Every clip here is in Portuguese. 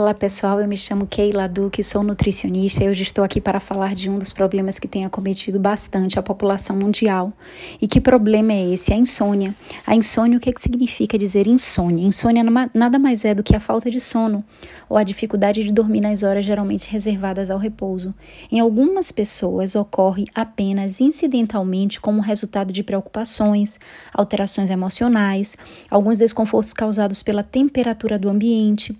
Olá pessoal, eu me chamo Keila Duque, sou nutricionista e hoje estou aqui para falar de um dos problemas que tem acometido bastante a população mundial. E que problema é esse? A insônia. A insônia, o que, é que significa dizer insônia? Insônia nada mais é do que a falta de sono ou a dificuldade de dormir nas horas geralmente reservadas ao repouso. Em algumas pessoas ocorre apenas incidentalmente como resultado de preocupações, alterações emocionais, alguns desconfortos causados pela temperatura do ambiente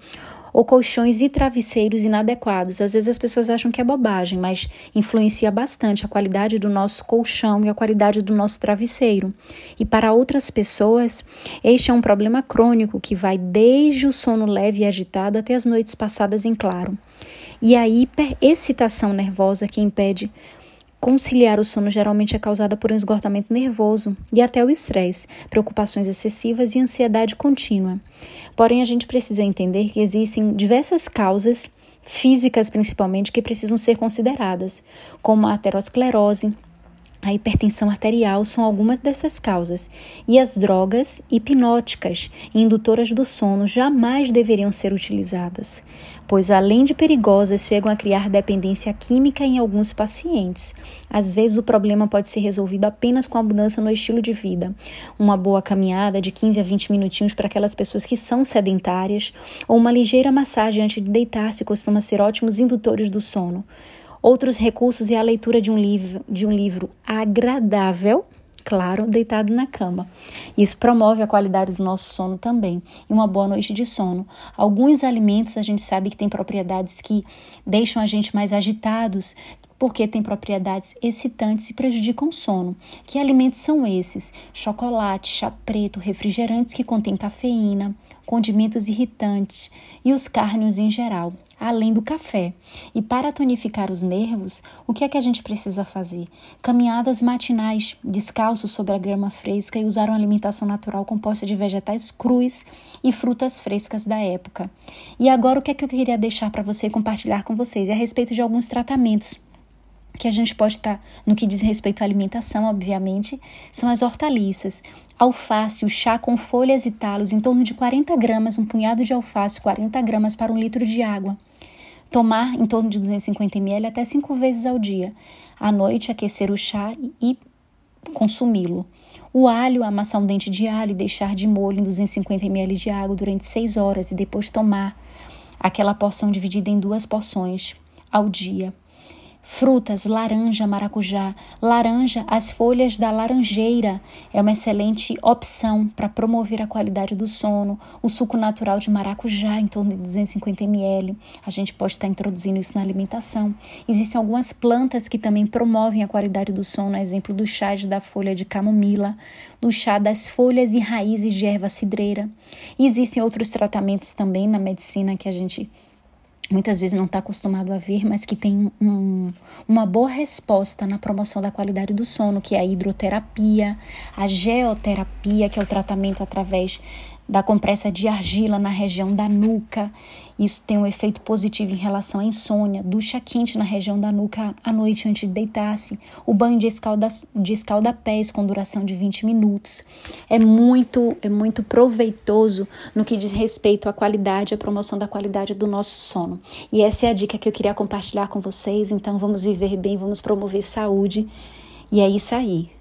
ou colchões e travesseiros inadequados. Às vezes as pessoas acham que é bobagem, mas influencia bastante a qualidade do nosso colchão e a qualidade do nosso travesseiro. E para outras pessoas, este é um problema crônico que vai desde o sono leve e agitado até as noites passadas em claro. E a hiperexcitação nervosa que impede Conciliar o sono geralmente é causada por um esgotamento nervoso e até o estresse, preocupações excessivas e ansiedade contínua. Porém, a gente precisa entender que existem diversas causas, físicas principalmente, que precisam ser consideradas, como a aterosclerose, a hipertensão arterial são algumas dessas causas, e as drogas hipnóticas e indutoras do sono jamais deveriam ser utilizadas, pois, além de perigosas, chegam a criar dependência química em alguns pacientes. Às vezes, o problema pode ser resolvido apenas com a mudança no estilo de vida, uma boa caminhada de 15 a 20 minutinhos para aquelas pessoas que são sedentárias, ou uma ligeira massagem antes de deitar-se costuma ser ótimos indutores do sono. Outros recursos é a leitura de um livro, de um livro agradável, claro, deitado na cama. Isso promove a qualidade do nosso sono também e uma boa noite de sono. Alguns alimentos a gente sabe que têm propriedades que deixam a gente mais agitados, porque têm propriedades excitantes e prejudicam o sono. Que alimentos são esses? Chocolate, chá preto, refrigerantes que contêm cafeína, condimentos irritantes e os cárnios em geral, além do café. E para tonificar os nervos, o que é que a gente precisa fazer? Caminhadas matinais, descalços sobre a grama fresca e usar uma alimentação natural composta de vegetais crus e frutas frescas da época. E agora o que é que eu queria deixar para você compartilhar com vocês é a respeito de alguns tratamentos que a gente pode estar, no que diz respeito à alimentação, obviamente, são as hortaliças. Alface, o chá com folhas e talos, em torno de 40 gramas, um punhado de alface, 40 gramas para um litro de água. Tomar em torno de 250 ml até cinco vezes ao dia. À noite, aquecer o chá e consumi-lo. O alho, amassar um dente de alho e deixar de molho em 250 ml de água durante 6 horas e depois tomar aquela porção dividida em duas porções ao dia. Frutas, laranja, maracujá. Laranja, as folhas da laranjeira é uma excelente opção para promover a qualidade do sono. O suco natural de maracujá, em torno de 250 ml. A gente pode estar introduzindo isso na alimentação. Existem algumas plantas que também promovem a qualidade do sono, exemplo do chá da folha de camomila, do chá das folhas e raízes de erva cidreira. E existem outros tratamentos também na medicina que a gente muitas vezes não está acostumado a ver, mas que tem um, uma boa resposta na promoção da qualidade do sono, que é a hidroterapia, a geoterapia, que é o tratamento através da compressa de argila na região da nuca. Isso tem um efeito positivo em relação à insônia, ducha quente na região da nuca à noite antes de deitar-se, o banho de escalda, de escalda-pés com duração de 20 minutos. É muito, é muito proveitoso no que diz respeito à qualidade, à promoção da qualidade do nosso sono. E essa é a dica que eu queria compartilhar com vocês. Então vamos viver bem, vamos promover saúde. E é isso aí.